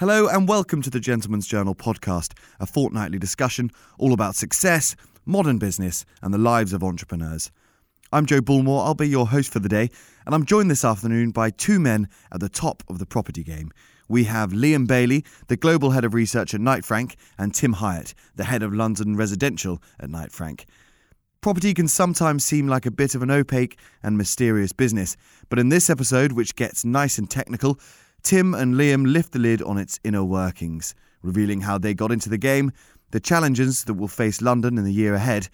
Hello and welcome to the Gentleman's Journal podcast, a fortnightly discussion all about success, modern business, and the lives of entrepreneurs. I'm Joe Bullmore, I'll be your host for the day, and I'm joined this afternoon by two men at the top of the property game. We have Liam Bailey, the global head of research at Knight Frank, and Tim Hyatt, the head of London residential at Knight Frank. Property can sometimes seem like a bit of an opaque and mysterious business, but in this episode, which gets nice and technical, Tim and Liam lift the lid on its inner workings, revealing how they got into the game, the challenges that will face London in the year ahead,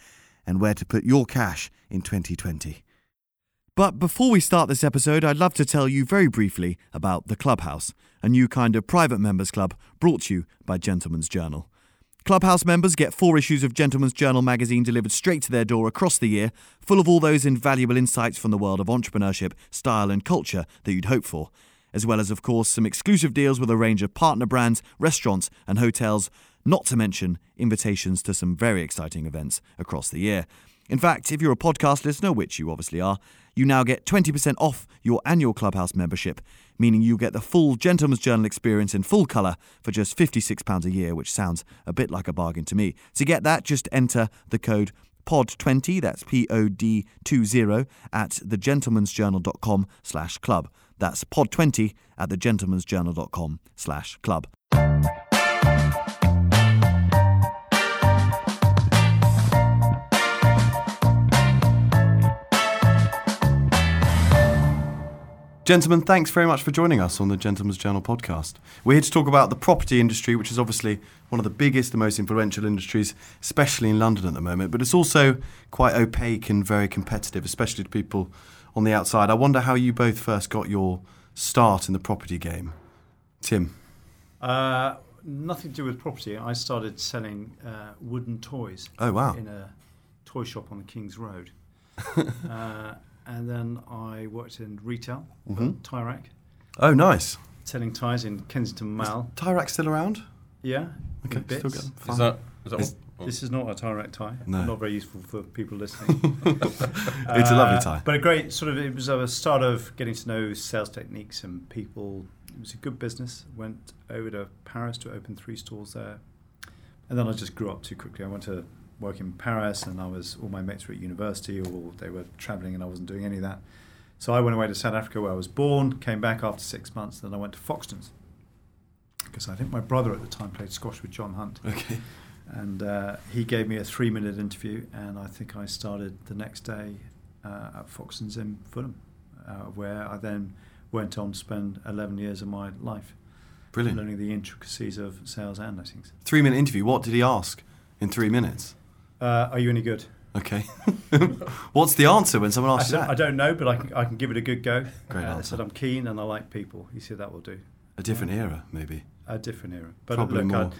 and where to put your cash in 2020. But before we start this episode, I'd love to tell you very briefly about The Clubhouse, a new kind of private members club brought to you by Gentleman's Journal. Clubhouse members get four issues of Gentleman's Journal magazine delivered straight to their door across the year, full of all those invaluable insights from the world of entrepreneurship, style, and culture that you'd hope for as well as, of course, some exclusive deals with a range of partner brands, restaurants, and hotels, not to mention invitations to some very exciting events across the year. In fact, if you're a podcast listener, which you obviously are, you now get 20% off your annual Clubhouse membership, meaning you get the full Gentleman's Journal experience in full colour for just £56 a year, which sounds a bit like a bargain to me. To get that, just enter the code POD20, that's P-O-D-20, at thegentleman'sjournal.com slash club. That's pod20 at thegentleman'sjournal.com slash club. Gentlemen, thanks very much for joining us on the Gentleman's Journal podcast. We're here to talk about the property industry, which is obviously one of the biggest and most influential industries, especially in London at the moment, but it's also quite opaque and very competitive, especially to people on the outside. I wonder how you both first got your start in the property game. Tim? Uh, nothing to do with property. I started selling uh, wooden toys. Oh, wow. In a toy shop on the King's Road. uh, and then I worked in retail, mm-hmm. Tie Rack. Oh, nice. Selling ties in Kensington Mall. Is Tie Rack still around? Yeah. Okay, still good. Is that, is that is, this is not a Tie Rack tie. No. Not very useful for people listening. it's uh, a lovely tie. But a great sort of, it was a start of getting to know sales techniques and people. It was a good business. Went over to Paris to open three stores there. And then I just grew up too quickly. I went to work in Paris, and I was all my mates were at university, or they were travelling, and I wasn't doing any of that. So I went away to South Africa, where I was born. Came back after six months. Then I went to Foxtons because I think my brother at the time played squash with Jon Hunt. Okay. And uh, he gave me a three-minute interview, and I think I started the next day uh, at Foxtons in Fulham, uh, where I then went on to spend 11 years of my life. Brilliant. Learning the intricacies of sales and lettings. Three-minute interview. What did he ask in three minutes? Uh, are you any good? Okay. What's the answer when someone asks I, you that? I don't know, but I can, I can give it a good go. Great uh, answer. I said I'm keen and I like people. He said that will do. A different era, maybe. A different era. But Probably look, more.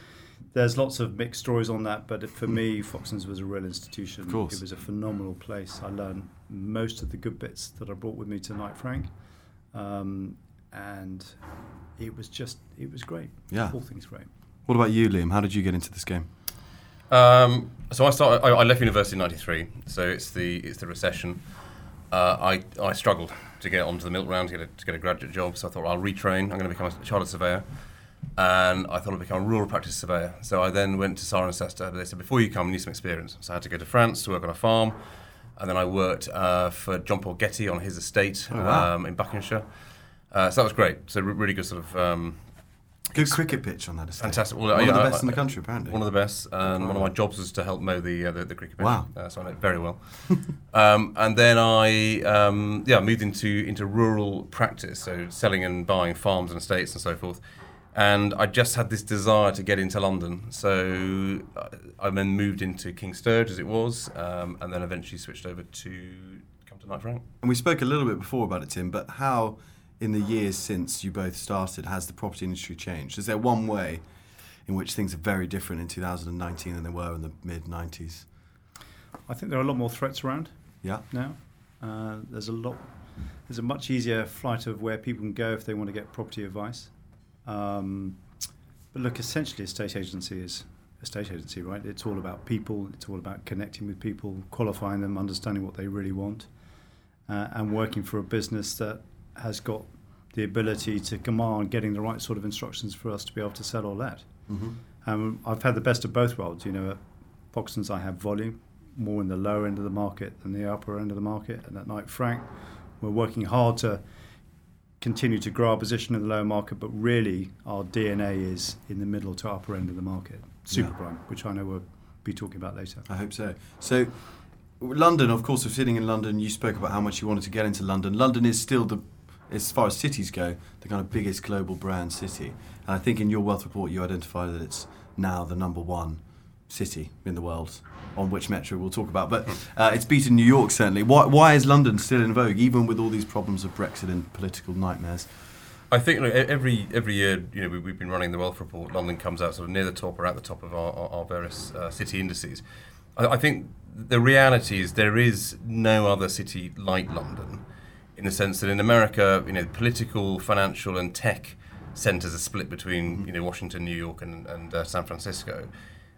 I, there's lots of mixed stories on that, but for me, Foxtons was a real institution. Of course. It was a phenomenal place. I learned most of the good bits that I brought with me to Knight Frank. Um, and it was just, it was great. Yeah. All things great. What about you, Liam? How did you get into this game? Um, so I started. I, I left university in '93. So it's the it's the recession. Uh, I I struggled to get onto the milk round to get a, to get a graduate job. So I thought well, I'll retrain. I'm going to become a chartered surveyor, and I thought I'd become a rural practice surveyor. So I then went to Cirencester. But they said before you come, you need some experience. So I had to go to France to work on a farm, and then I worked uh, for John Paul Getty on his estate Oh, wow. um, in Buckinghamshire. Uh, so that was great. So re- really good sort of. Um, Good cricket pitch on that estate. Fantastic. Well, One of yeah, the I- best in the country, apparently. One of the best, and one of my jobs was to help mow the uh, the, the cricket pitch. Wow. Uh, so I know it very well. um, and then I um, yeah moved into into rural practice, so selling and buying farms and estates and so forth. And I just had this desire to get into London, so uh, I then moved into King Sturge as it was, um, and then eventually switched over to come to Knight Frank. And we spoke a little bit before about it, Tim, but how, in the years since you both started, has the property industry changed? Is there one way in which things are very different in 2019 than they were in the mid 90s? I think there are a lot more threats around Yeah. now. Uh, there's a lot. There's a much easier flight of where people can go if they want to get property advice. Um, but look, essentially, a state agency is a state agency, right? It's all about people. It's all about connecting with people, qualifying them, understanding what they really want, uh, and working for a business that has got the ability to command getting the right sort of instructions for us to be able to sell or let. Mm-hmm. Um, I've had the best of both worlds. You know, at Foxtons I have volume, more in the lower end of the market than the upper end of the market. And at Knight Frank, we're working hard to continue to grow our position in the lower market, but really our DNA is in the middle to upper end of the market, super Yeah. prime, which I know we'll be talking about later. I hope so. So, London, of course, we're sitting in London. You spoke about how much you wanted to get into London. London is still the, as far as cities go, the kind of biggest global brand city. And I think in your wealth report, you identify that it's now the number one city in the world. On which metro we'll talk about, but uh, it's beaten New York certainly. Why, why is London still in vogue, even with all these problems of Brexit and political nightmares? I think look, every every year, you know, we, we've been running the wealth report. London comes out sort of near the top or at the top of our, our, our various uh, city indices. I, I think the reality is there is no other city like London, in the sense that in America, you know, political, financial, and tech centres are split between you know Washington, New York, and, and uh, San Francisco.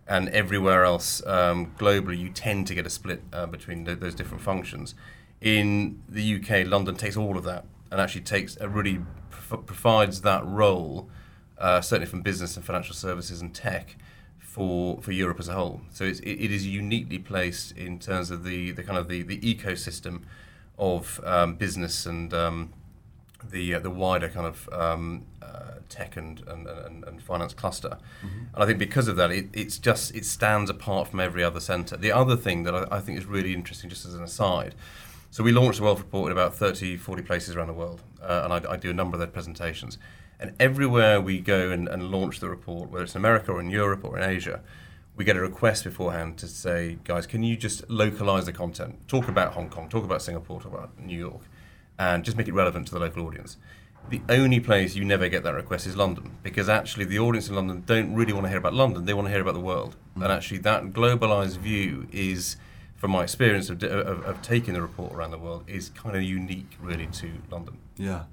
And everywhere else um, globally, you tend to get a split uh, between th- those different functions. In the UK, London takes all of that and actually takes a really prof- provides that role, uh, certainly from business and financial services and tech, for for Europe as a whole. So it's, it, it is uniquely placed in terms of the, the kind of the, the ecosystem of um, business and um, the uh, the wider kind of um, uh, tech and, and, and, and finance cluster. And I think because of that, it, it's just it stands apart from every other centre. The other thing that I, I think is really interesting, just as an aside, so we launched the Wealth Report in about 30, 40 places around the world, uh, and I, I do a number of their presentations. And everywhere we go and, and launch the report, whether it's in America or in Europe or in Asia, we get a request beforehand to say, guys, can you just localize the content? Talk about Hong Kong, talk about Singapore, talk about New York, and just make it relevant to the local audience. The only place you never get that request is London, because actually the audience in London don't really want to hear about London, they want to hear about the world. Mm-hmm. And actually, that globalized view is, from my experience of, of, of taking the report around the world, is kind of unique, really, to London. Yeah.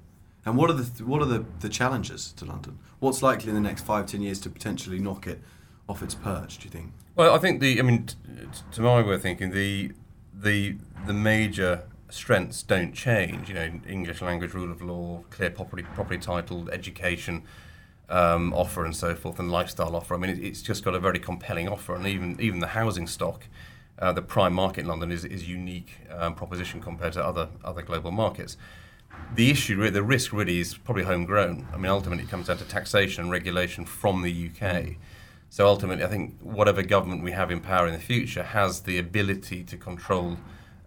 And what are the what are the, the challenges to London? What's likely in the next five ten years to potentially knock it off its perch? Do you think? Well, I think the, I mean, t- t- to my way of thinking, the the the major strengths don't change. You know, English language, rule of law, clear property property title, education um, offer, and so forth, and lifestyle offer. I mean, it, it's just got a very compelling offer, and even even the housing stock. Uh, the prime market in London is, is unique um, proposition compared to other other global markets. The issue, the risk really is probably homegrown. I mean, ultimately it comes down to taxation and regulation from the UK. So ultimately, I think whatever government we have in power in the future has the ability to control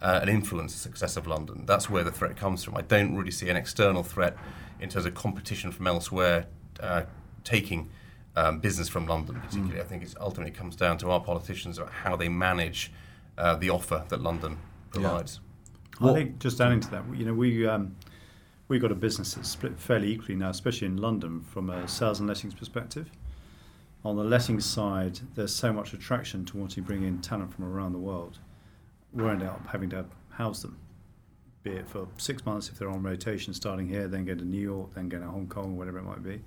uh, and influence the success of London. That's where the threat comes from. I don't really see an external threat in terms of competition from elsewhere uh, taking um, business from London, particularly. I think it ultimately comes down to our politicians about how they manage uh, the offer that London provides. What- I think just adding to that, you know, we um, we got a business that's split fairly equally now, especially in London, from a sales and lettings perspective. On the lettings side, there's so much attraction to wanting to bring in talent from around the world. We're end up having to house them, be it for six months if they're on rotation, starting here, then go to New York, then go to Hong Kong, whatever it might be.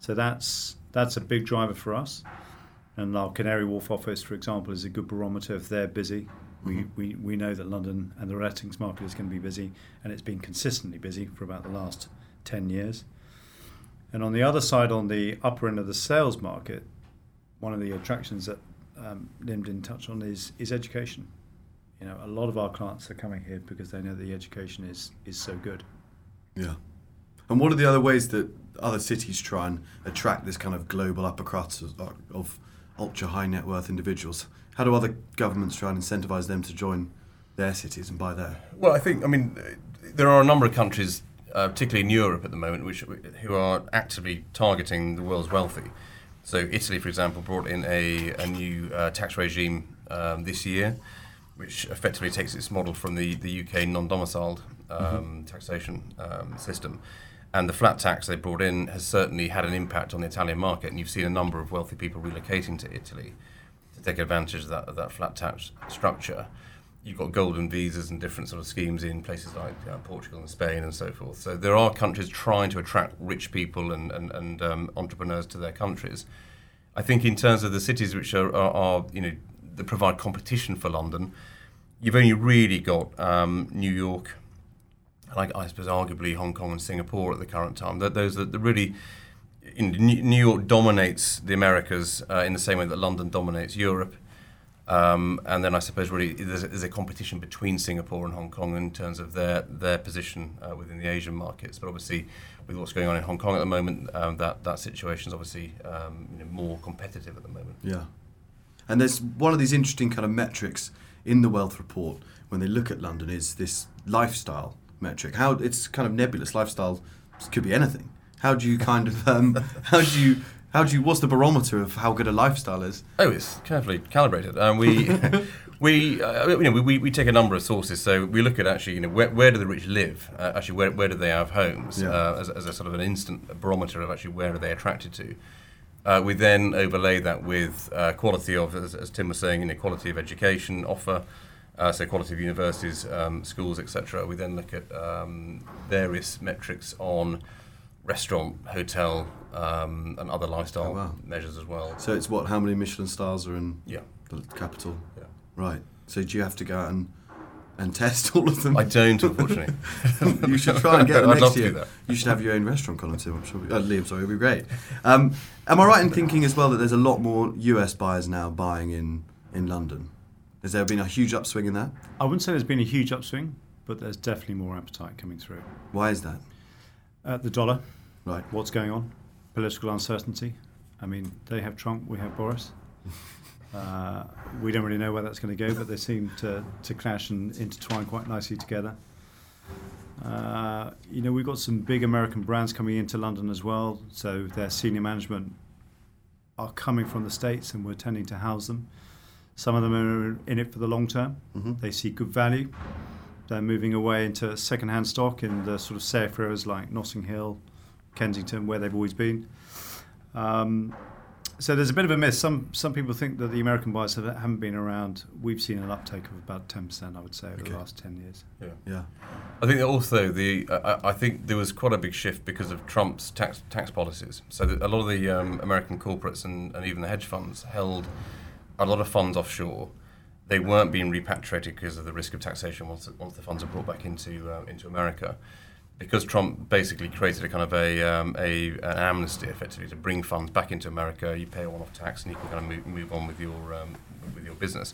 So that's that's a big driver for us. And our Canary Wharf office, for example, is a good barometer. If they're busy, we, we, we know that London and the lettings market is going to be busy, and it's been consistently busy for about the last 10 years. And on the other side, on the upper end of the sales market, one of the attractions that um, Liam didn't touch on is, is education. You know, a lot of our clients are coming here because they know the education is, is so good. Yeah. And what are the other ways that other cities try and attract this kind of global upper crust of, of ultra high net worth individuals? How do other governments try and incentivize them to join their cities and buy there? Well, I think I mean uh, there are a number of countries, uh, particularly in Europe at the moment, which who are actively targeting the world's wealthy. So Italy, for example, brought in a, a new uh, tax regime um, this year, which effectively takes its model from the, the UK non-domiciled um, taxation um, system. And the flat tax they brought in has certainly had an impact on the Italian market, and you've seen a number of wealthy people relocating to Italy to take advantage of that, of that flat tax structure you've got golden visas and different sort of schemes in places like uh, Portugal and Spain and so forth. So there are countries trying to attract rich people and, and, and um, entrepreneurs to their countries. I think in terms of the cities which are, are, are, you know that provide competition for London, you've only really got um, New York, and I, suppose arguably Hong Kong and Singapore at the current time. Those that really in, New York dominates the Americas uh, in the same way that London dominates Europe. Um, and then I suppose really there's a, there's a, competition between Singapore and Hong Kong in terms of their their position uh, within the Asian markets. But obviously, with what's going on in Hong Kong at the moment, um, that that situation is obviously um, you know, more competitive at the moment. Yeah, and there's one of these interesting kind of metrics in the Wealth Report when they look at London is this lifestyle metric. How it's kind of nebulous. Lifestyle could be anything. How do you kind of um, how do you how do you? What's the barometer of how good a lifestyle is? Oh, it's carefully calibrated. Um, we we uh, you know we, we take a number of sources. So we look at actually you know where, where do the rich live? Uh, actually, where, where do they have homes? Yeah. Uh, as, as a sort of an instant barometer of actually where are they attracted to. Uh, we then overlay that with uh, quality of, as, as, Tim was saying, you know, quality of education offer, uh, so quality of universities, um, schools, etc. We then look at um, various metrics on restaurant, hotel, um, and other lifestyle oh, wow. measures as well. So it's what? How many Michelin stars are in yeah. the capital? Yeah. Right. So do you have to go out and and test all of them? I don't, unfortunately. you should try and get them I'd next year. You should have your own restaurant, Colin, too. I'm sure. Uh, Liam, sorry, it'll be great. Um, am I right in thinking as well that there's a lot more US buyers now buying in in London? Has there been a huge upswing in that? I wouldn't say there's been a huge upswing, but there's definitely more appetite coming through. Why is that? Uh, the dollar. Right. What's going on? Political uncertainty. I mean, they have Trump, we have Boris. Uh, we don't really know where that's going to go, but they seem to, to clash and intertwine quite nicely together. Uh, you know, we've got some big American brands coming into London as well, so their senior management are coming from the States and we're tending to house them. Some of them are in it for the long term. Mm-hmm. They see good value. They're moving away into second-hand stock in the sort of safe areas like Notting Hill, Kensington, where they've always been. Um, so there's a bit of a myth. Some some people think that the American buyers have, not been around. We've seen an uptake of about ten percent, I would say, over okay. the last ten years. Yeah, yeah. I think also the I, I, think there was quite a big shift because of Trump's tax tax policies. So a lot of the um, American corporates and, and even the hedge funds held a lot of funds offshore they weren't being repatriated because of the risk of taxation once, once the funds are brought back into uh, into America. Because Trump basically created a kind of a, um, a an amnesty effectively to bring funds back into America, you pay a one-off tax and you can kind of move, move on with your um, with your business.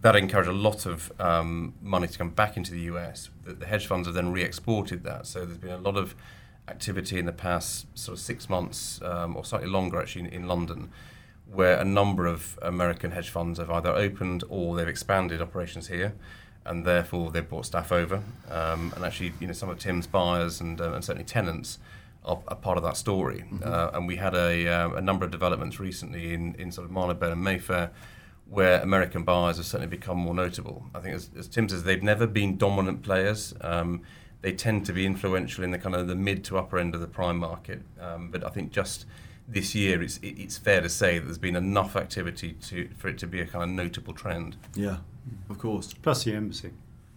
That encouraged a lot of um, money to come back into the US. The, the hedge funds have then re-exported that, so there's been a lot of activity in the past sort of six months um, or slightly longer actually in, in London where a number of American hedge funds have either opened or they've expanded operations here, and therefore they've brought staff over. Um, and actually, you know, some of Tim's buyers and, uh, and certainly tenants are, are, part of that story. Mm-hmm. Uh, and we had a, uh, a number of developments recently in, in sort of Marylebone and Mayfair where American buyers have certainly become more notable. I think, as, as Tim says, they've never been dominant players. Um, they tend to be influential in the kind of the mid to upper end of the prime market. Um, but I think just this year, it's it's fair to say that there's been enough activity to for it to be a kind of notable trend. Yeah, of course. Plus the embassy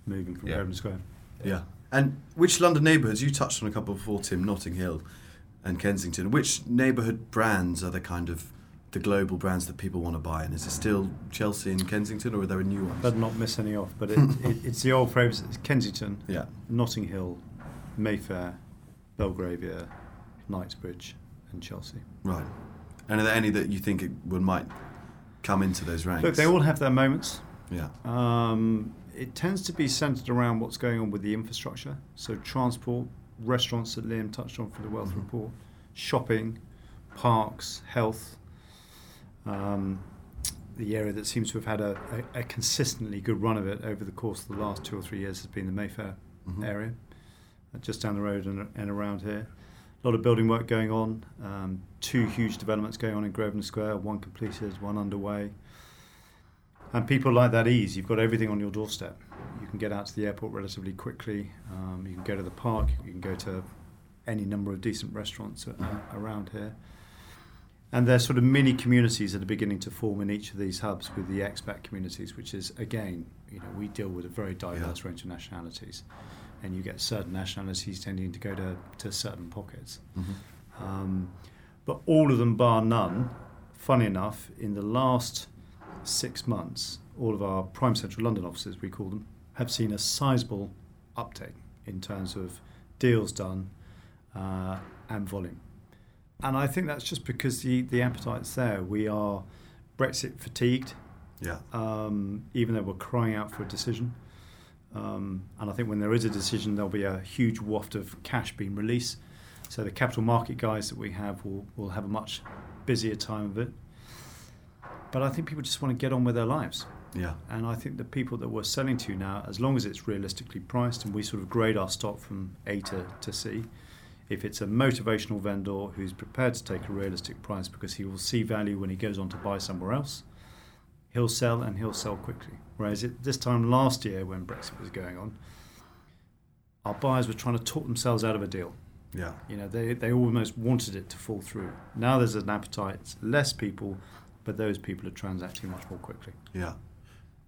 moving from yeah. Grosvenor Square. Yeah. yeah. And which London neighbourhoods you touched on a couple before, Tim? Notting Hill and Kensington. Which neighbourhood brands are the kind of the global brands that people want to buy? And is it still Chelsea and Kensington, or are there a new ones? But not miss any off. But it, it, it's the old phrases: Kensington, yeah, Notting Hill, Mayfair, Belgravia, Knightsbridge and Chelsea. Right. And are there any that you think it would might come into those ranks? Look, they all have their moments. Yeah. Um, it tends to be centered around what's going on with the infrastructure. So transport, restaurants that Liam touched on for the wealth mm-hmm. report, shopping, parks, health. Um, the area that seems to have had a, a, a, consistently good run of it over the course of the last two or three years has been the Mayfair mm-hmm. area, just down the road and, and around here a lot of building work going on. Um, two huge developments going on in Grosvenor Square, one completed, one underway. And people like that ease. You've got everything on your doorstep. You can get out to the airport relatively quickly. Um, you can go to the park. You can go to any number of decent restaurants around here. And there's sort of mini communities that are beginning to form in each of these hubs with the expat communities, which is again, you know, we deal with a very diverse yeah. range of nationalities and you get certain nationalities tending to go to, to certain pockets. Mm-hmm. Um, but all of them, bar none, funny enough, in the last six months, all of our prime central London offices, we call them, have seen a sizable uptake in terms of deals done uh, and volume. And I think that's just because the, the appetite's there. We are Brexit fatigued, Yeah. um, even though we're crying out for a decision. Um, and I think when there is a decision, there'll be a huge waft of cash being released. So the capital market guys that we have will, will have a much busier time of it. But I think people just want to get on with their lives. Yeah. And I think the people that we're selling to now, as long as it's realistically priced and we sort of grade our stock from A to, to C, if it's a motivational vendor who's prepared to take a realistic price because he will see value when he goes on to buy somewhere else, he'll sell and he'll sell quickly. Whereas at this time last year, when Brexit was going on, our buyers were trying to talk themselves out of a deal. Yeah. You know, they, they almost wanted it to fall through. Now there's an appetite, less people, but those people are transacting much more quickly. Yeah.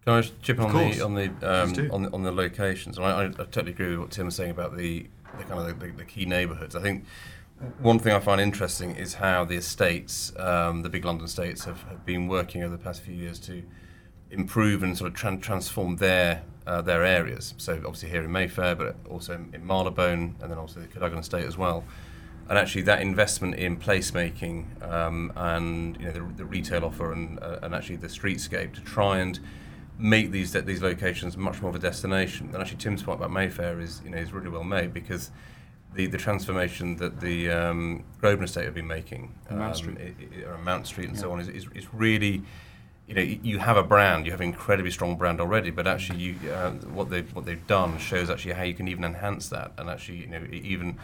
Can I just chip on the on the um, on the, on the locations? And I, I, I totally agree with what Tim was saying about the, the kind of the, the key neighbourhoods. I think one thing I find interesting is how the estates, um, the big London estates, have, have been working over the past few years to improve and sort of tran- transform their uh, their areas. So obviously here in Mayfair, but also in, in Marylebone, and then also the Cadogan estate as well. And actually, that investment in placemaking um, and you know the, the retail offer and, uh, and actually the streetscape to try and make these de- these locations much more of a destination. And actually, Tim's point about Mayfair is you know is really well made because the, the transformation that the um, Grosvenor estate have been making And Mount um, Street. i- i- or Mount Street and so on is, is, is really you know you have a brand you have an incredibly strong brand already but actually you uh, what they what they've done shows actually how you can even enhance that and actually you know even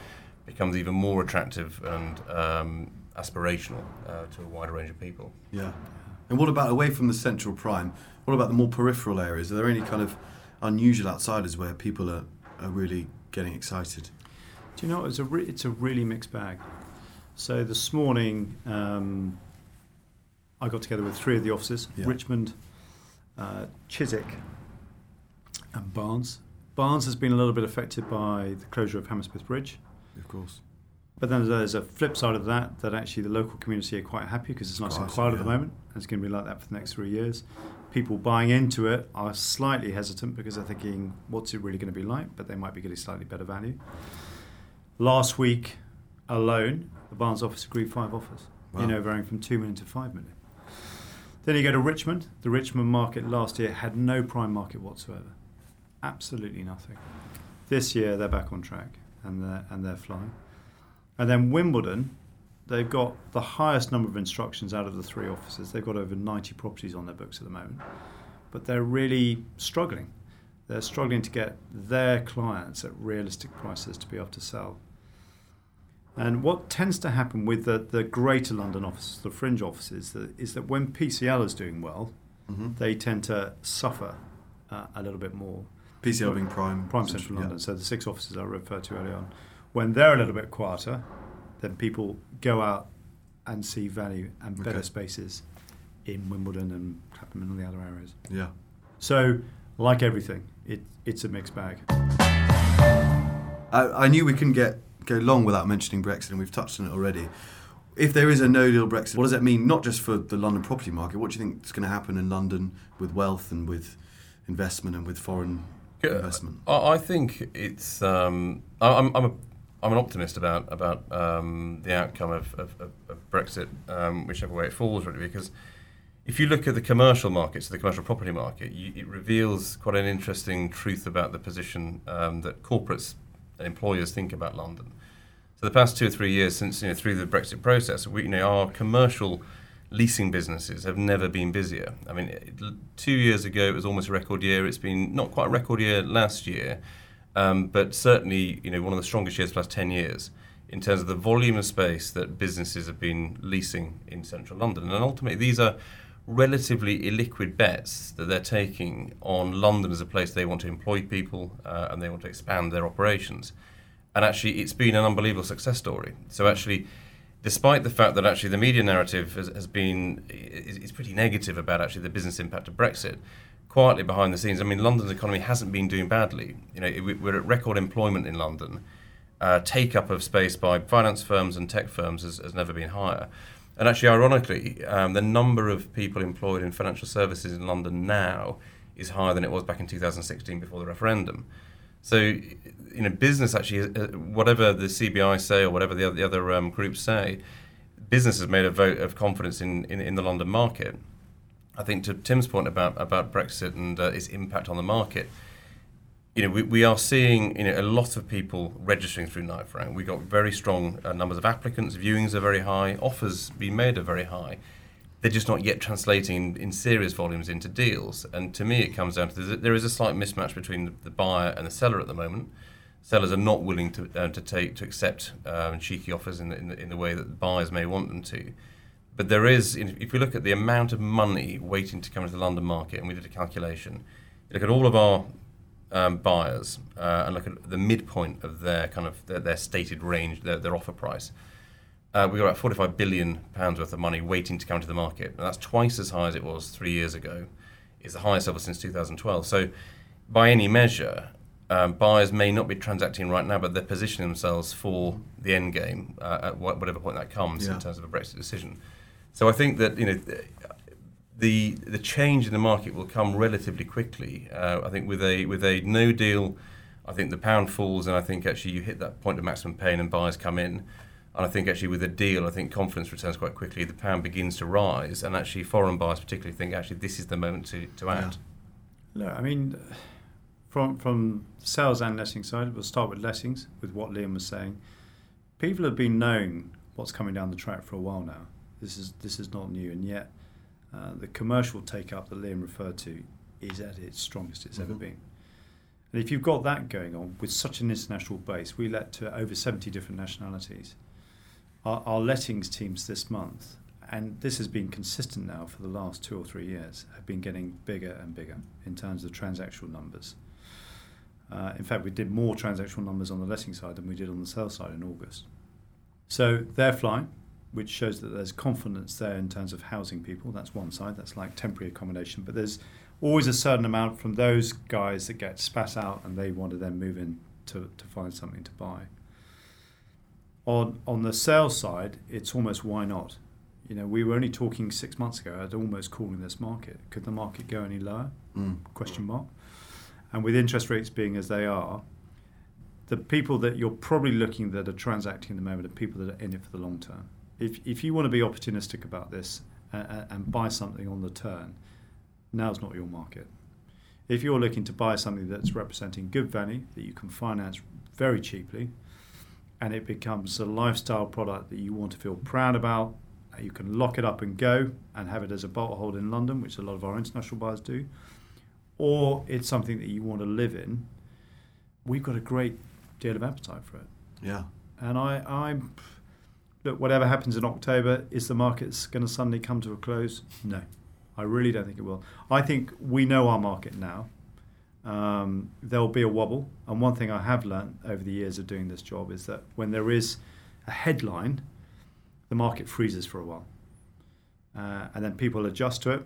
becomes even more attractive and um, aspirational uh, to a wider range of people. Yeah. And what about away from the central prime? What about the more peripheral areas? Are there any kind of unusual outsiders where people are, are really getting excited? Do you know it's a re- it's a really mixed bag. So this morning, um, I got together with three of the offices: Yeah. Richmond, uh, Chiswick, and Barnes. Barnes has been a little bit affected by the closure of Hammersmith Bridge, Of course. but then there's a flip side of that that actually the local community are quite happy because it's nice and Quiet, quiet at the moment. And it's going to be like that for the next three years. People buying into it are slightly hesitant because they're thinking, what's it really going to be like? But they might be getting slightly better value. Last week alone, the Barnes office agreed five offers, Wow. you know, varying from two million to five million. Then you go to Richmond. The Richmond market last year had no prime market whatsoever, absolutely nothing. This year they're back on track and they're and they're flying. And then Wimbledon, they've got the highest number of instructions out of the three offices. They've got over 90 properties on their books at the moment, but they're really struggling. They're struggling to get their clients at realistic prices to be able to sell. And what tends to happen with the, the greater London offices, the fringe offices, that, is that when PCL is doing well, Mm-hmm. they tend to suffer uh, a little bit more. PCL being prime. Prime Central yeah. London, so the six offices I referred to earlier on. When they're a little bit quieter, then people go out and see value and better Okay. spaces in Wimbledon and Clapham and all the other areas. Yeah. So, like everything, it, it's a mixed bag. I, I knew we couldn't get go long without mentioning Brexit, and we've touched on it already. If there is a no deal Brexit, what does that mean? Not just for the London property market. What do you think is going to happen in London with wealth and with investment and with foreign Yeah, investment? I, I think it's. Um, I, I'm, I'm, a, I'm an optimist about about um, the outcome of, of, of, of Brexit, um, whichever way it falls, really, because if you look at the commercial market, so the commercial property market, you, it reveals quite an interesting truth about the position um, that corporates and employers think about London. So the past two or three years since you know through the Brexit process, we, you know our commercial leasing businesses have never been busier. I mean, two years ago it was almost a record year. It's been not quite a record year last year, um, but certainly you know one of the strongest years last ten years in terms of the volume of space that businesses have been leasing in central London. And ultimately, these are relatively illiquid bets that they're taking on London as a place they want to employ people uh, and they want to expand their operations. And actually, it's been an unbelievable success story. So actually, despite the fact that actually the media narrative has, has been is, is pretty negative about actually the business impact of Brexit, quietly behind the scenes, I mean, London's economy hasn't been doing badly. You know, we're at record employment in London. Uh, take up of space by finance firms and tech firms has, has never been higher. And actually, ironically, um, the number of people employed in financial services in London now is higher than it was back in 2016 before the referendum. So, you know, business actually, uh, whatever the CBI say or whatever the other, the other um, groups say, business has made a vote of confidence in, in, in, the London market. I think to Tim's point about, about Brexit and uh, its impact on the market, you know, we, we are seeing you know a lot of people registering through Knight Frank. We got very strong uh, numbers of applicants. Viewings are very high. Offers being made are very high. They're just not yet translating in, serious volumes into deals. And to me, it comes down to there is a slight mismatch between the, the buyer and the seller at the moment. Sellers are not willing to uh, to take to accept um, cheeky offers in the, in the, in the way that buyers may want them to. But there is, if we look at the amount of money waiting to come into the London market, and we did a calculation, look at all of our um, buyers uh, and look at the midpoint of their kind of their, their stated range, their, their offer price, uh, we've got about 45 billion pounds worth of money waiting to come to the market, and that's twice as high as it was three years ago. It's the highest level since 2012. So, by any measure, um, buyers may not be transacting right now, but they're positioning themselves for the end game uh, at whatever point that comes yeah. in terms of a Brexit decision. So I think that you know the the change in the market will come relatively quickly. Uh, I think with a with a no deal, I think the pound falls, and I think actually you hit that point of maximum pain, and buyers come in. And I think actually with a deal, I think confidence returns quite quickly. The pound begins to rise, and actually foreign buyers particularly think actually this is the moment to, to act. Yeah. No, I mean, from from sales and letting side, we'll start with lettings with what Liam was saying. People have been knowing what's coming down the track for a while now. This is this is not new, and yet uh, the commercial take up that Liam referred to is at its strongest it's mm-hmm. ever been. And if you've got that going on with such an international base, we let to over 70 different nationalities. Our, our lettings teams this month, and this has been consistent now for the last two or three years, have been getting bigger and bigger in terms of transactional numbers. Uh, in fact, we did more transactional numbers on the letting side than we did on the sales side in August. So they're flying which shows that there's confidence there in terms of housing people. That's one side, that's like temporary accommodation. But there's always a certain amount from those guys that get spat out and they want to then move in to, to find something to buy. On, on the sales side, it's almost why not? You know, we were only talking six months ago at almost calling this market. Could the market go any lower? Mm. Question mark. And with interest rates being as they are, the people that you're probably looking that are transacting at the moment are people that are in it for the long term if, if you want to be opportunistic about this and, and buy something on the turn, now's not your market. If you're looking to buy something that's representing good value that you can finance very cheaply, and it becomes a lifestyle product that you want to feel proud about, you can lock it up and go and have it as a bolt hold in London, which a lot of our international buyers do, or it's something that you want to live in, we've got a great deal of appetite for it. Yeah. And I, I'm look, whatever happens in October, is the markets going to suddenly come to a close? No, I really don't think it will. I think we know our market now. Um, there'll be a wobble. And one thing I have learned over the years of doing this job is that when there is a headline, the market freezes for a while. Uh, and then people adjust to it.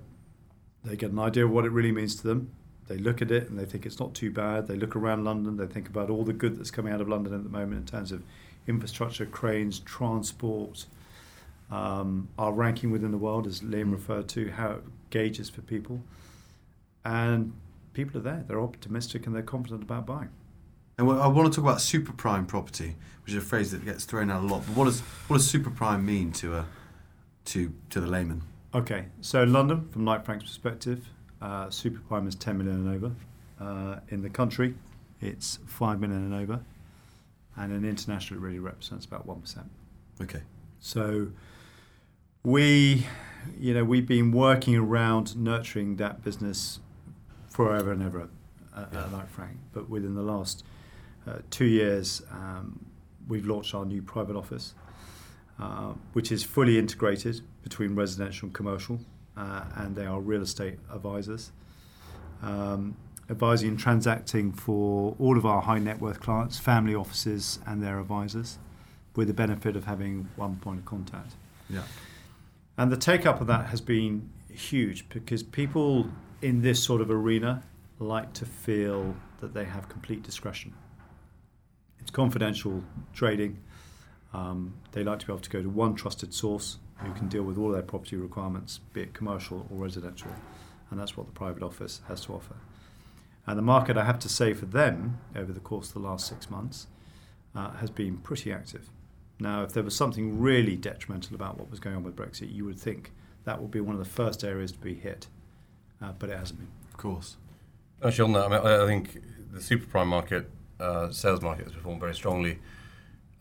They get an idea of what it really means to them. They look at it and they think it's not too bad. They look around London. They think about all the good that's coming out of London at the moment in terms of infrastructure, cranes, transport, um, our ranking within the world, as Liam referred to, how it gauges for people. And people are there, they're optimistic and they're confident about buying. And I want to talk about super prime property, which is a phrase that gets thrown out a lot. But what does what does super prime mean to a to to the layman? Okay, so in London, from Knight Frank's perspective, uh, super prime is 10 million and over. Uh, in the country, it's 5 million and over and an international it really represents about 1%. Okay. So we, you know, we've been working around nurturing that business forever and ever at, yeah. at Knight Frank. But within the last uh, two years, um, we've launched our new private office, uh, which is fully integrated between residential and commercial, uh, and they are real estate advisors. Um, advising and transacting for all of our high net worth clients, family offices, and their advisors, with the benefit of having one point of contact. Yeah. And the take up of that has been huge because people in this sort of arena like to feel that they have complete discretion. It's confidential trading. Um, they like to be able to go to one trusted source who can deal with all their property requirements, be it commercial or residential. And that's what the private office has to offer. And the market, I have to say, for them over the course of the last six months, uh, has been pretty active. Now, if there was something really detrimental about what was going on with Brexit, you would think that would be one of the first areas to be hit, uh, but it hasn't been. Of course. Actually, on that, I, mean, I I think the super prime market, uh, sales market, has performed very strongly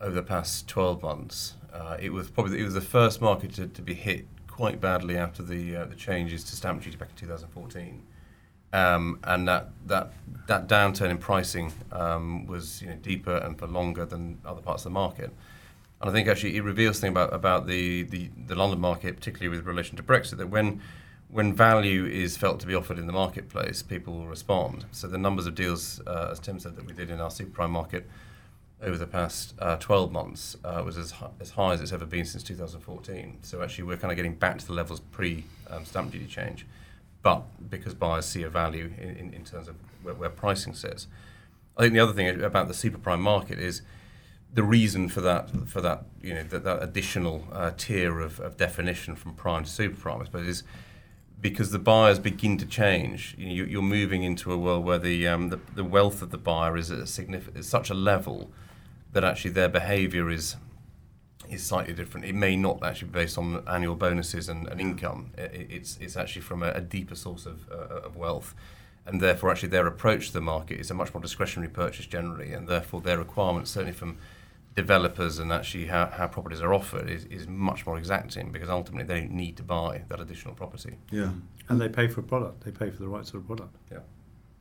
over the past 12 months. Uh, it was probably it was the first market to, to be hit quite badly after the uh, the changes to stamp duty back in 2014, um, and that that that downturn in pricing um, was you know, deeper and for longer than other parts of the market. And I think actually it reveals something about about the, the, the London market, particularly with relation to Brexit, that when when value is felt to be offered in the marketplace, people will respond. So the numbers of deals, uh, as Tim said, that we did in our super prime market over the past uh, 12 months uh, was as, hi- as high as it's ever been since 2014. So actually, we're kind of getting back to the levels pre um, stamp duty change, but because buyers see a value in, in, in terms of where, where pricing sits. I think the other thing about the super prime market is the reason for that for that you know that, that additional uh, tier of, of definition from prime to super prime, I suppose, is because the buyers begin to change. You you're moving into a world where the, um, the the wealth of the buyer is at a significant, such a level that actually their behaviour is is slightly different. It may not actually be based on annual bonuses and, and income. I- i- It's it's actually from a, a deeper source of uh, of wealth, and therefore actually their approach to the market is a much more discretionary purchase generally, and therefore their requirements certainly from developers and actually how, how properties are offered is, is much more exacting because ultimately they don't need to buy that additional property. Yeah. And they pay for a product. They pay for the right sort of product. Yeah.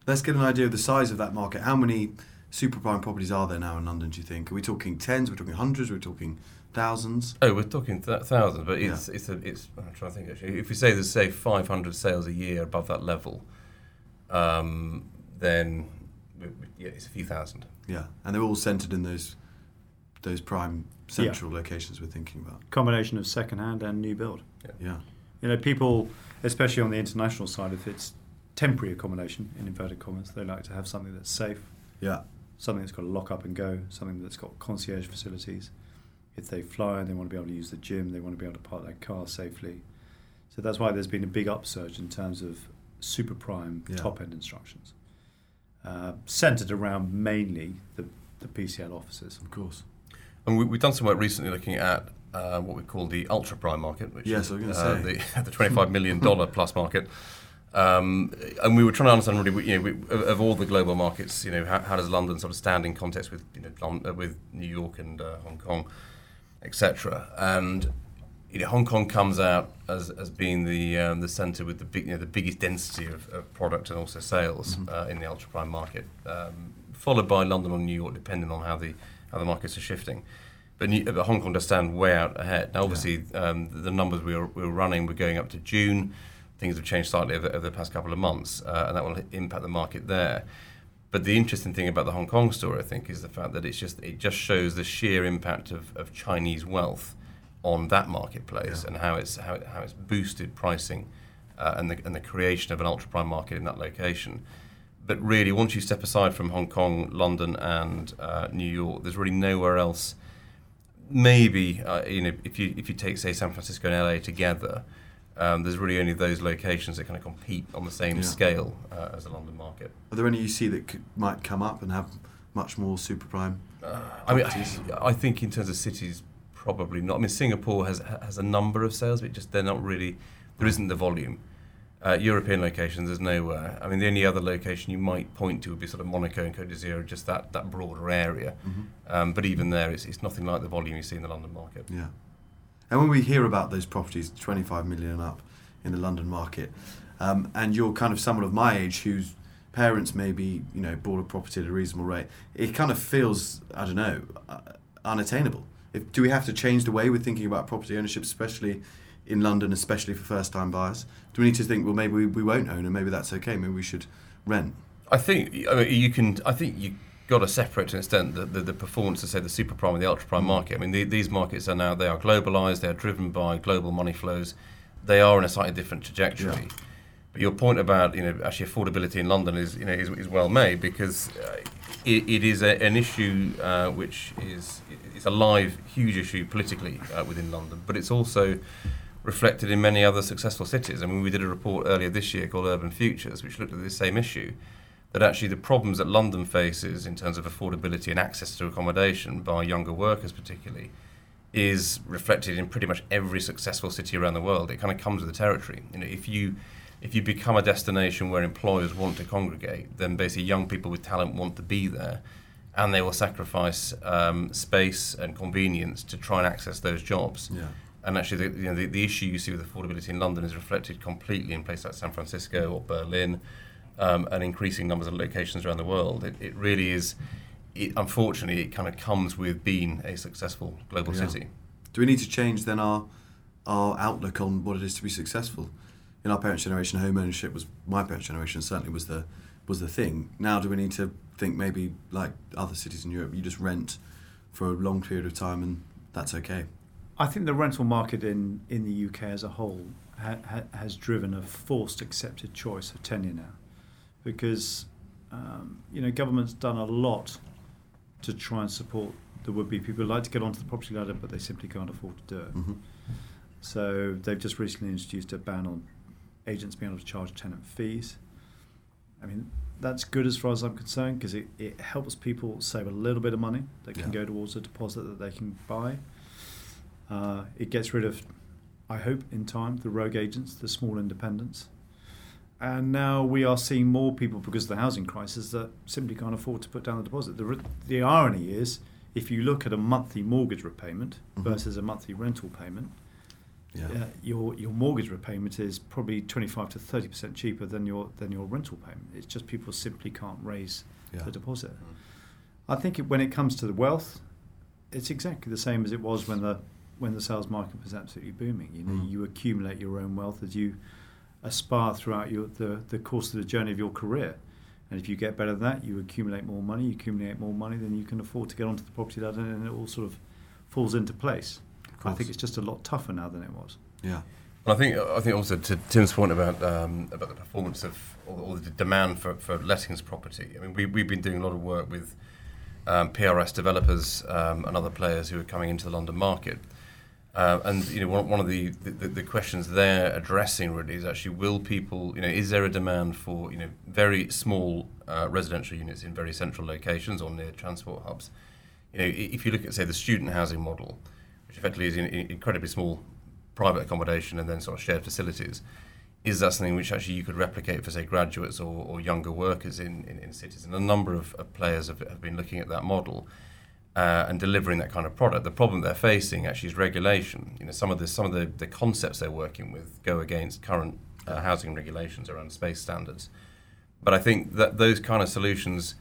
Let's get an idea of the size of that market. How many super prime properties are there now in London, do you think? Are we talking tens? we're talking hundreds? we're talking thousands? Oh, we're talking th- thousands, but it's it's a, it's. I'm trying to think actually. If we say there's say 500 sales a year above that level, um, then we- we- yeah, it's a few thousand. Yeah. And they're all centred in those those prime central locations we're thinking about. Combination of second hand and new build. Yeah. You know, people, especially on the international side, if it's temporary accommodation, in inverted commas, they like to have something that's safe, Yeah. something that's got a lock up and go, something that's got concierge facilities. If they fly and they want to be able to use the gym, they want to be able to park their car safely. So that's why there's been a big upsurge in terms of super prime Yeah. top end instructions, uh, centered around mainly the, the PCL offices. Of course. And we, we've done some work recently looking at uh, what we call the ultra prime market, which Yes, is I was gonna uh, say. the, the twenty-five million dollar plus market. Um, and we were trying to understand really, you know, we, of, of all the global markets, you know, how, how does London sort of stand in context with, you know, uh, with New York and uh, Hong Kong, etc. And you know, Hong Kong comes out as, as being the um, the centre with the big, you know, the biggest density of, of product and also sales uh, in the ultra prime market, um, followed by London or New York, depending on how the how the markets are shifting. But, New, but Hong Kong does stand way out ahead. Now, obviously, um, the, the numbers we were, we were running were going up to June. Things have changed slightly over, over the past couple of months, uh, and that will impact the market there. But the interesting thing about the Hong Kong story, I think, is the fact that it's just it just shows the sheer impact of, of Chinese wealth on that marketplace Yeah. and how it's how, it- how it's boosted pricing uh, and the and the creation of an ultra prime market in that location. But really, once you step aside from Hong Kong, London, and uh, New York, there's really nowhere else. Maybe uh, you know if you if you take say San Francisco and LA together, um, there's really only those locations that kind of compete on the same Yeah. scale uh, as the London market. Are there any you see that could, might come up and have much more super prime? I mean. I, I think in terms of cities, probably not. I mean, Singapore has has a number of sales, but just they're not really. There isn't the volume. Uh, European locations, there's nowhere. I mean, the only other location you might point to would be sort of Monaco and Côte d'Azur, just that, that broader area. Um, but even there, it's, it's nothing like the volume you see in the London market. Yeah. And when we hear about those properties, 25 million up in the London market, um, and you're kind of someone of my age whose parents maybe, you know, bought a property at a reasonable rate, it kind of feels, I don't know, uh, unattainable. If, do we have to change the way we're thinking about property ownership, especially in London, especially for first time buyers? Do we need to think, well, maybe we, we won't own and maybe that's okay, maybe we should rent? I think I mean, you can. I think you got to separate to an extent the, the, the performance of say the super prime and the ultra prime market. I mean, the, these markets are now they are globalized. They are driven by global money flows. They are in a slightly different trajectory. Yeah. But your point about you know actually affordability in London is you know is, is well made because uh, it, it is a, an issue uh, which is it's a live huge issue politically uh, within London, but it's also reflected in many other successful cities. I mean, we did a report earlier this year called Urban Futures, which looked at this same issue. that actually the problems that London faces in terms of affordability and access to accommodation by younger workers, particularly, is reflected in pretty much every successful city around the world. It kind of comes with the territory. You know, if you if you become a destination where employers want to congregate, then basically young people with talent want to be there, and they will sacrifice um, space and convenience to try and access those jobs. Yeah. And actually, the, you know, the, the issue you see with affordability in London is reflected completely in places like San Francisco or Berlin, um, and increasing numbers of locations around the world. It, it really is. It, unfortunately, it kind of comes with being a successful global Yeah. city. Do we need to change then our our outlook on what it is to be successful? In our parents' generation, home ownership was my parents' generation certainly was the was the thing. Now, do we need to think maybe like other cities in Europe, you just rent for a long period of time and that's okay? I think the rental market in, in the UK as a whole ha, ha, has driven a forced accepted choice of tenure now, because um, you know government's done a lot to try and support the would-be people who like to get onto the property ladder, but they simply can't afford to do it. hmm So they've just recently introduced a ban on agents being able to charge tenant fees. I mean, that's good as far as I'm concerned because it, it helps people save a little bit of money that can Yeah. go towards a deposit that they can buy. Uh, it gets rid of, I hope, in time, the rogue agents, the small independents. And now we are seeing more people because of the housing crisis that simply can't afford to put down the deposit. The, the irony is, if you look at a monthly mortgage repayment Mhm. versus a monthly rental payment, Yeah. uh, your your mortgage repayment is probably 25 to 30 percent cheaper than your than your rental payment. It's just people simply can't raise Yeah. the deposit. I think it, when it comes to the wealth, it's exactly the same as it was when the when the sales market was absolutely booming. You know, Mm. you accumulate your own wealth as you aspire throughout your the, the course of the journey of your career. And if you get better than that, you accumulate more money. You accumulate more money, then you can afford to get onto the property ladder, and it all sort of falls into place. I think it's just a lot tougher now than it was. Yeah. And I think I think also to Tim's point about um, about the performance of or, or the demand for, for lettings property. I mean, we we've been doing a lot of work with um, PRS developers um, and other players who are coming into the London market. Uh, and you know, one, one of the, the, the questions they're addressing really is actually, will people, you know, is there a demand for you know very small uh, residential units in very central locations or near transport hubs? You know, if you look at say the student housing model, which effectively is in, in incredibly small private accommodation and then sort of shared facilities, is that something which actually you could replicate for say graduates or, or younger workers in, in, in cities? And a number of, of players have, have been looking at that model uh, and delivering that kind of product. The problem they're facing actually is regulation. You know, some of the some of the, the concepts they're working with go against current uh, housing regulations around space standards. But I think that those kind of solutions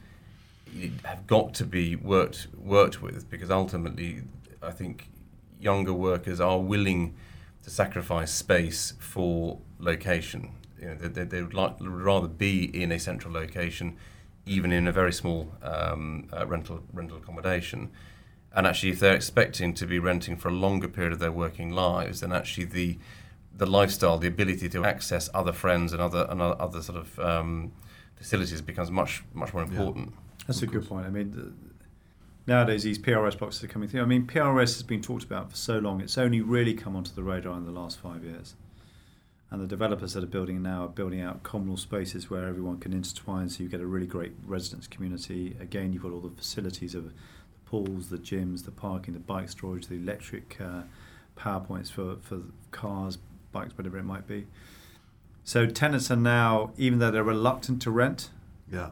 have got to be worked worked with because ultimately, I think younger workers are willing to sacrifice space for location. You know, they, they, would like rather be in a central location, even in a very small um, uh, rental rental accommodation. And actually, if they're expecting to be renting for a longer period of their working lives, then actually the the lifestyle, the ability to access other friends and other and other sort of um, facilities becomes much much more Yeah. important. That's a good point. I mean, the, nowadays these PRS boxes are coming through. I mean, PRS has been talked about for so long. It's only really come onto the radar in the last five years. And the developers that are building now are building out communal spaces where everyone can intertwine, so you get a really great residence community. Again, you've got all the facilities of the pools, the gyms, the parking, the bike storage, the electric uh, power points for, for cars, bikes, whatever it might be. So tenants are now, even though they're reluctant to rent, Yeah.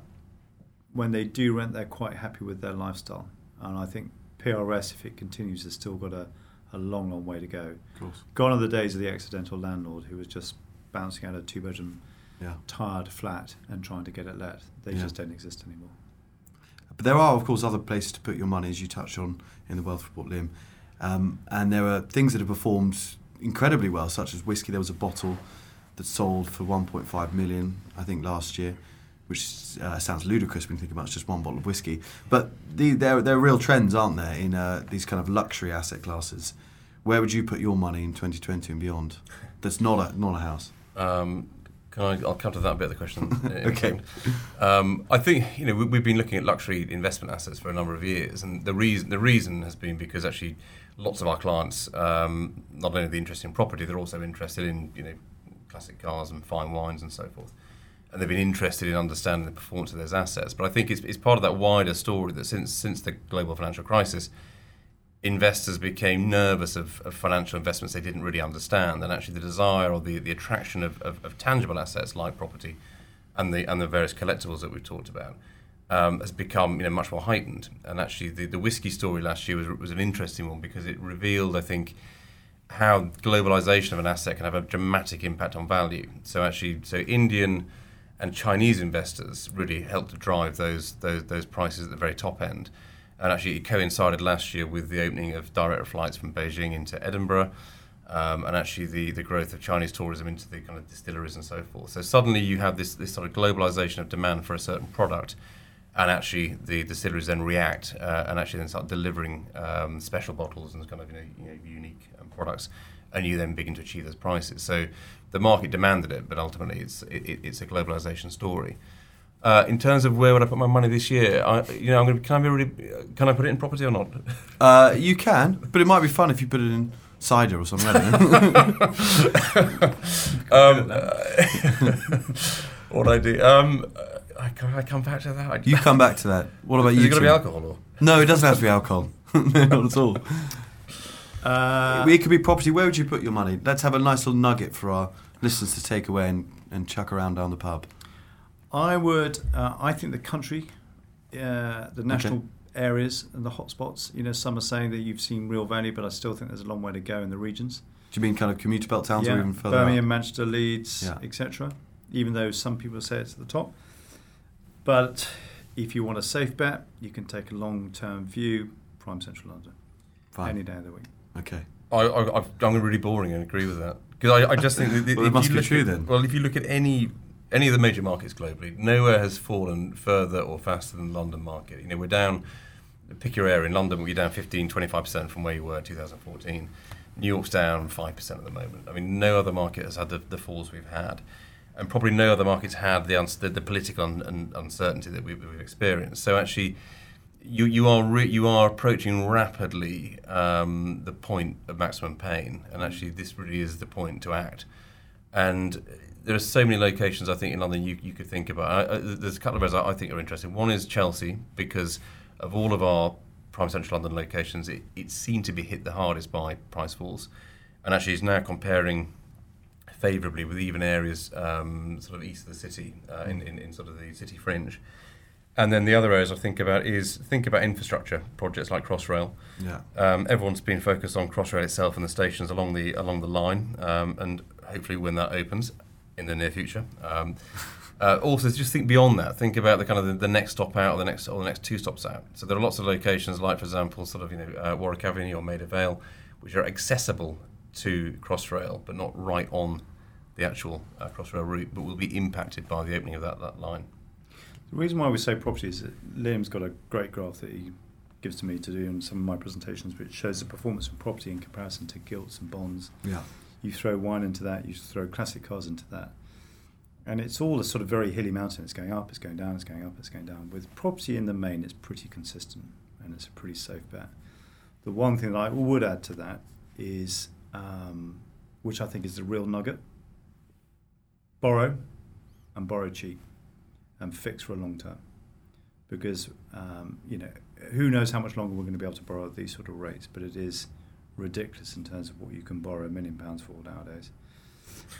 when they do rent, they're quite happy with their lifestyle. And I think PRS, if it continues, has still got a, a long, long way to go. Of course. Gone are the days of the accidental landlord who was just bouncing out a two bedroom, Yeah. tired flat and trying to get it let. They Yeah. just don't exist anymore. But there are, of course, other places to put your money, as you touched on in the Wealth Report, Liam. Um, and there are things that have performed incredibly well, such as whiskey. There was a bottle that sold for 1.5 million, I think, last year, which uh, sounds ludicrous when you think about it's just one bottle of whiskey. But the, there, there are real trends, aren't there, in uh, these kind of luxury asset classes. Where would you put your money in 2020 and beyond? That's not a not a house. Um, can I? I'll come to that bit of the question. Okay. Um, I think you know we, we've been looking at luxury investment assets for a number of years, and the reason the reason has been because actually lots of our clients um, not only are they interested in property, they're also interested in you know classic cars and fine wines and so forth. And they've been interested in understanding the performance of those assets. But I think it's, it's part of that wider story that since since the global financial crisis, investors became nervous of, of financial investments they didn't really understand, and actually the desire or the, the attraction of, of, of tangible assets like property and the and the various collectibles that we've talked about um, has become you know much more heightened. And actually, the, the whiskey story last year was was an interesting one because it revealed, I think, how globalization of an asset can have a dramatic impact on value. So actually, so Indian and Chinese investors really helped to drive those those those prices at the very top end. And actually, it coincided last year with the opening of direct flights from Beijing into Edinburgh. Um, and actually the, the growth of Chinese tourism into the kind of distilleries and so forth. So suddenly you have this, this sort of globalization of demand for a certain product, and actually the distilleries then react uh, and actually then start delivering um, special bottles and kind of you know, you know unique um, products, and you then begin to achieve those prices. So the market demanded it, but ultimately it's it, it's a globalization story. Uh, in terms of where would I put my money this year, I, you know, I'm going to, can I be really, can I put it in property or not? Uh, you can, but it might be fun if you put it in cider or something. um, what I do? Um, I, can I come back to that? you come back to that. What about Is you? it going to be alcohol or? No, it doesn't have to be alcohol. Not at all. Uh, it could be property. Where would you put your money? Let's have a nice little nugget for our listeners to take away and, and chuck around down the pub. I would. Uh, I think the country, uh, the national areas and the hotspots. You know, some are saying that you've seen real value, but I still think there's a long way to go in the regions. Do you mean kind of commuter belt towns or even further? Birmingham, out? Manchester, Leeds, Yeah. etc. Even though some people say it's at the top, but if you want a safe bet, you can take a long-term view. Prime Central London, Fine. any day of the week. Okay. I, I, I'm really boring and agree with that because I, I just think that Well, it if must you be look true at, then. Well, if you look at any any of the major markets globally, nowhere has fallen further or faster than the London market. You know, we're down. Pick your area in London, we're down 15, 25 percent from where you were in 2014. New York's down five percent at the moment. I mean, no other market has had the, the falls we've had, and probably no other market's had the uns- the, the political un- un- uncertainty that we've, we've experienced. So actually, you you are re- you are approaching rapidly um, the point of maximum pain, and actually this really is the point to act. And there are so many locations I think in London you, you could think about. I, I, there's a couple of areas I, I think are interesting. One is Chelsea because of all of our prime central London locations, it, it seemed to be hit the hardest by price falls, and actually is now comparing favourably with even areas um, sort of east of the city uh, in, in, in sort of the city fringe. And then the other areas I think about is think about infrastructure projects like Crossrail. Yeah. Um, everyone's been focused on Crossrail itself and the stations along the along the line, um, and hopefully when that opens in the near future. Um, uh, also, just think beyond that. Think about the kind of the, the next stop out, or the next or the next two stops out. So there are lots of locations, like for example, sort of you know uh, Warwick Avenue or Maida Vale, which are accessible to Crossrail, but not right on the actual uh, Crossrail route, but will be impacted by the opening of that, that line. The reason why we say property is that Liam's got a great graph that he gives to me to do in some of my presentations, which shows the performance of property in comparison to gilts and bonds. Yeah. You throw wine into that, you throw classic cars into that. And it's all a sort of very hilly mountain. It's going up, it's going down, it's going up, it's going down. With property in the main, it's pretty consistent and it's a pretty safe bet. The one thing that I would add to that is, um, which I think is the real nugget borrow and borrow cheap and fix for a long term. Because, um, you know, who knows how much longer we're going to be able to borrow at these sort of rates, but it is ridiculous in terms of what you can borrow a million pounds for nowadays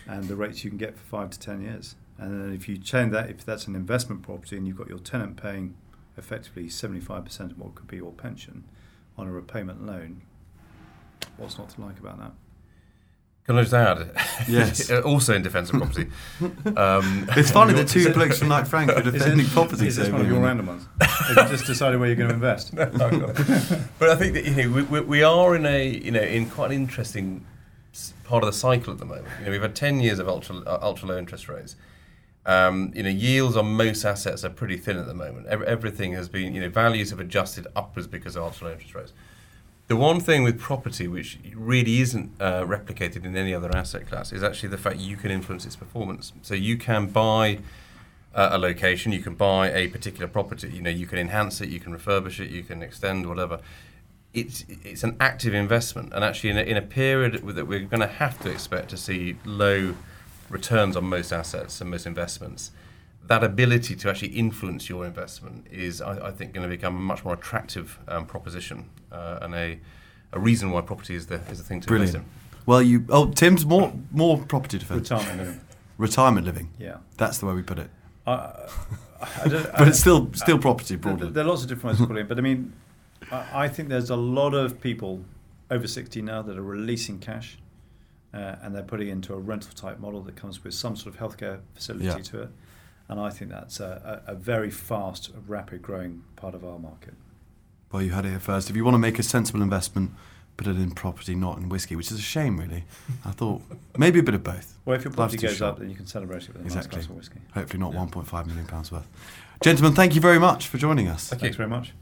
and the rates you can get for five to ten years. And then if you change that, if that's an investment property and you've got your tenant paying effectively 75% of what could be your pension on a repayment loan, what's not to like about that? Can I just add? Yes. also in defence of property. um, It's funny that two blokes from Knight Frank are Is defending it- property. Is this so one of your vehemently. random ones? Have you just decided where you're going to invest? but I think that you know we, we, we are in a you know in quite an interesting part of the cycle at the moment. You know, we've had ten years of ultra uh, ultra low interest rates. Um, you know, yields on most assets are pretty thin at the moment. Ev- everything has been you know values have adjusted upwards because of ultra low interest rates. The one thing with property which really isn't uh, replicated in any other asset class is actually the fact you can influence its performance. So you can buy uh, a location, you can buy a particular property. You know, you can enhance it, you can refurbish it, you can extend whatever. It's it's an active investment, and actually in a, in a period that we're going to have to expect to see low returns on most assets and most investments. That ability to actually influence your investment is, I, I think, going to become a much more attractive um, proposition uh, and a, a reason why property is the, is the thing to Brilliant. invest in. Well, you. Oh, Tim's more more property defence. Retirement living. Retirement living. Yeah. That's the way we put it. I, I don't, But it's still still property There, broadly. there are lots of different ways of calling it, but I mean, I, I think there's a lot of people over 60 now that are releasing cash uh, and they're putting it into a rental type model that comes with some sort of healthcare facility Yeah. to it. And I think that's a, a, a very fast, rapid growing part of our market. Well, you had it here first. If you want to make a sensible investment, put it in property, not in whiskey, which is a shame, really. I thought maybe a bit of both. Well, if your property Life's goes up, then you can celebrate it with a Exactly. nice glass of whiskey. Hopefully, not Yeah. 1.5 million pounds worth. Gentlemen, thank you very much for joining us. Thank Thanks you. very much.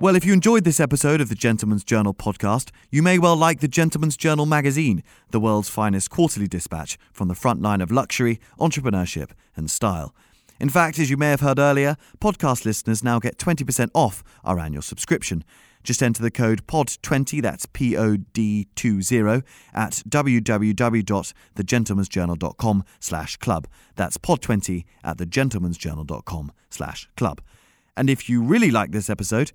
Well, if you enjoyed this episode of the Gentleman's Journal podcast, you may well like the Gentleman's Journal magazine, the world's finest quarterly dispatch from the front line of luxury, entrepreneurship, and style. In fact, as you may have heard earlier, podcast listeners now get 20% off our annual subscription. Just enter the code POD20, that's P O D 20, at www.thegentlemansjournal.com slash club. That's POD20 at thegentlemansjournal.com slash club. And if you really like this episode,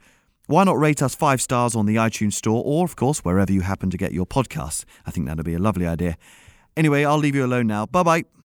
why not rate us five stars on the iTunes Store or, of course, wherever you happen to get your podcasts? I think that'd be a lovely idea. Anyway, I'll leave you alone now. Bye bye.